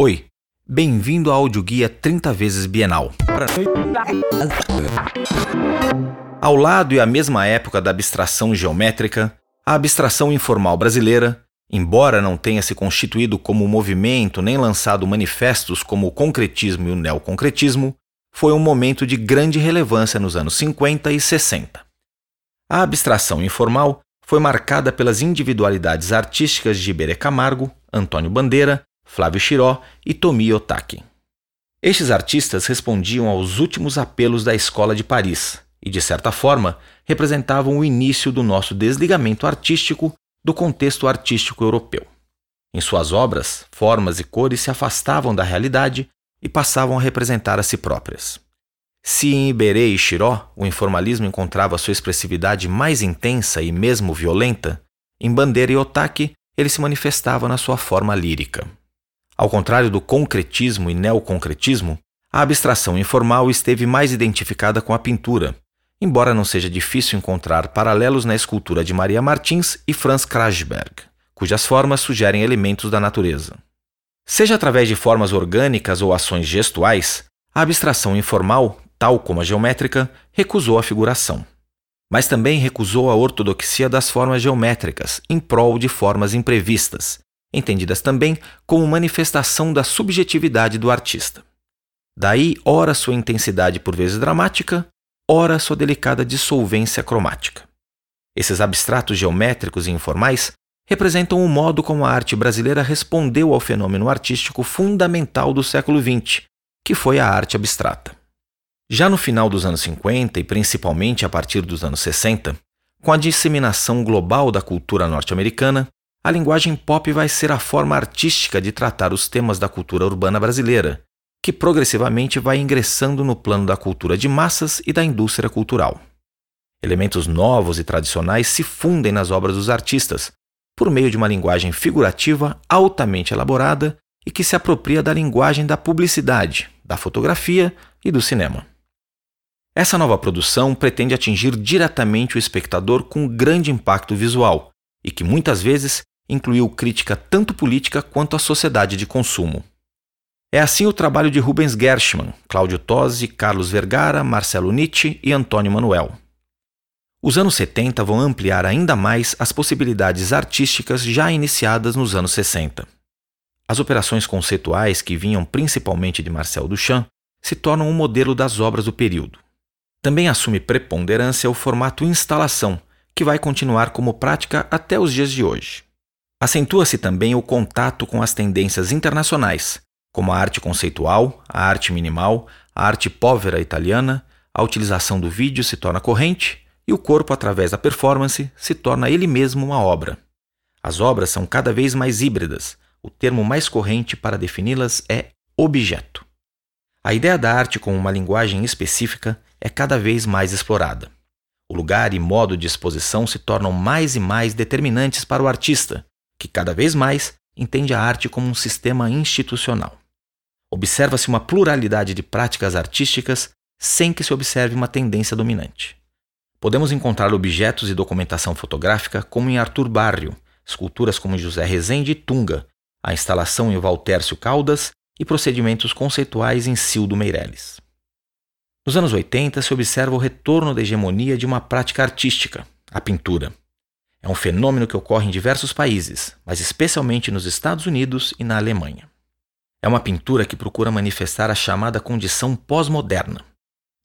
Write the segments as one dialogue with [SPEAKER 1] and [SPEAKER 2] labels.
[SPEAKER 1] Oi, bem-vindo ao audioguia 30 vezes bienal. Ao lado e à mesma época da abstração geométrica, a abstração informal brasileira, embora não tenha se constituído como movimento nem lançado manifestos como o concretismo e o neoconcretismo, foi um momento de grande relevância nos anos 50 e 60. A abstração informal foi marcada pelas individualidades artísticas de Iberê Camargo, Antônio Bandeira, Flávio Chiró e Tomi Otaki. Estes artistas respondiam aos últimos apelos da escola de Paris e, de certa forma, representavam o início do nosso desligamento artístico do contexto artístico europeu. Em suas obras, formas e cores se afastavam da realidade e passavam a representar a si próprias. Se em Iberê e Xiró o informalismo encontrava sua expressividade mais intensa e mesmo violenta, em Bandeira e Otaki ele se manifestava na sua forma lírica. Ao contrário do concretismo e neoconcretismo, a abstração informal esteve mais identificada com a pintura, embora não seja difícil encontrar paralelos na escultura de Maria Martins e Franz Krajberg, cujas formas sugerem elementos da natureza. Seja através de formas orgânicas ou ações gestuais, a abstração informal tal como a geométrica, recusou a figuração. Mas também recusou a ortodoxia das formas geométricas em prol de formas imprevistas, entendidas também como manifestação da subjetividade do artista. Daí, ora sua intensidade por vezes dramática, ora sua delicada dissolvência cromática. Esses abstratos geométricos e informais representam o modo como a arte brasileira respondeu ao fenômeno artístico fundamental do século XX, que foi a arte abstrata. Já no final dos anos 50 e principalmente a partir dos anos 60, com a disseminação global da cultura norte-americana, a linguagem pop vai ser a forma artística de tratar os temas da cultura urbana brasileira, que progressivamente vai ingressando no plano da cultura de massas e da indústria cultural. Elementos novos e tradicionais se fundem nas obras dos artistas, por meio de uma linguagem figurativa altamente elaborada e que se apropria da linguagem da publicidade, da fotografia e do cinema. Essa nova produção pretende atingir diretamente o espectador com grande impacto visual e que muitas vezes incluiu crítica tanto política quanto à sociedade de consumo. É assim o trabalho de Rubens Gershman, Cláudio Tosi, Carlos Vergara, Marcelo Nietzsche e Antônio Manuel. Os anos 70 vão ampliar ainda mais as possibilidades artísticas já iniciadas nos anos 60. As operações conceituais, que vinham principalmente de Marcel Duchamp, se tornam um modelo das obras do período. Também assume preponderância o formato instalação, que vai continuar como prática até os dias de hoje. Acentua-se também o contato com as tendências internacionais, como a arte conceitual, a arte minimal, a arte povera italiana, a utilização do vídeo se torna corrente e o corpo, através da performance, se torna ele mesmo uma obra. As obras são cada vez mais híbridas, o termo mais corrente para defini-las é objeto. A ideia da arte como uma linguagem específica é cada vez mais explorada. O lugar e modo de exposição se tornam mais e mais determinantes para o artista, que cada vez mais entende a arte como um sistema institucional. Observa-se uma pluralidade de práticas artísticas sem que se observe uma tendência dominante. Podemos encontrar objetos e documentação fotográfica como em Arthur Barrio, esculturas como José Rezende e Tunga, a instalação em Valtércio Caldas e procedimentos conceituais em Cildo Meirelles. Nos anos 80 se observa o retorno da hegemonia de uma prática artística, a pintura. É um fenômeno que ocorre em diversos países, mas especialmente nos Estados Unidos e na Alemanha. É uma pintura que procura manifestar a chamada condição pós-moderna.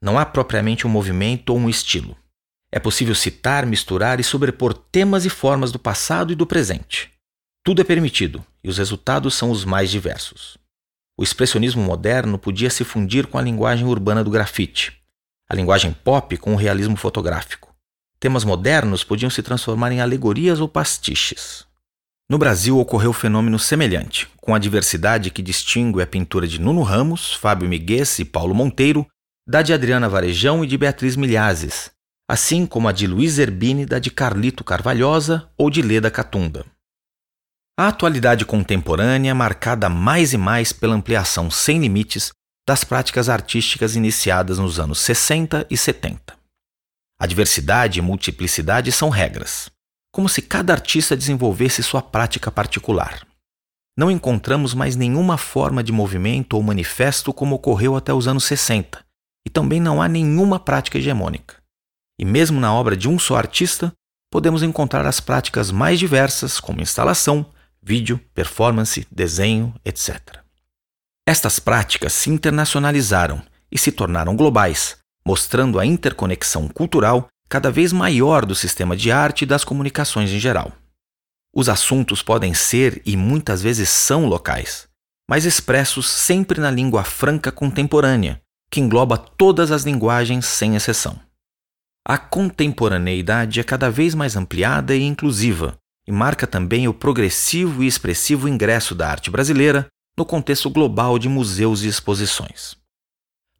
[SPEAKER 1] Não há propriamente um movimento ou um estilo. É possível citar, misturar e sobrepor temas e formas do passado e do presente. Tudo é permitido e os resultados são os mais diversos. O expressionismo moderno podia se fundir com a linguagem urbana do grafite, a linguagem pop com o realismo fotográfico. Temas modernos podiam se transformar em alegorias ou pastiches. No Brasil ocorreu fenômeno semelhante, com a diversidade que distingue a pintura de Nuno Ramos, Fábio Miguez e Paulo Monteiro, da de Adriana Varejão e de Beatriz Milhazes, assim como a de Luiz Zerbini, da de Carlito Carvalhosa ou de Leda Catunda. A atualidade contemporânea, marcada mais e mais pela ampliação sem limites das práticas artísticas iniciadas nos anos 60 e 70. A diversidade e multiplicidade são regras, como se cada artista desenvolvesse sua prática particular. não encontramos mais nenhuma forma de movimento ou manifesto como ocorreu até os anos 60, e também não há nenhuma prática hegemônica. E mesmo na obra de um só artista, podemos encontrar as práticas mais diversas, como instalação, vídeo, performance, desenho, etc. Estas práticas se internacionalizaram e se tornaram globais, mostrando a interconexão cultural cada vez maior do sistema de arte e das comunicações em geral. Os assuntos podem ser e muitas vezes são locais, mas expressos sempre na língua franca contemporânea, que engloba todas as linguagens sem exceção. A contemporaneidade é cada vez mais ampliada e inclusiva, e marca também o progressivo e expressivo ingresso da arte brasileira no contexto global de museus e exposições.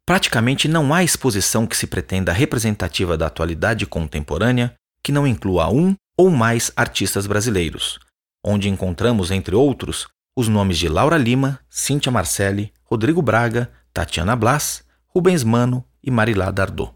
[SPEAKER 1] Praticamente não há exposição que se pretenda representativa da atualidade contemporânea que não inclua um ou mais artistas brasileiros, onde encontramos, entre outros, os nomes de Laura Lima, Cíntia Marcelli, Rodrigo Braga, Tatiana Blas, Rubens Mano e Marilá Dardot.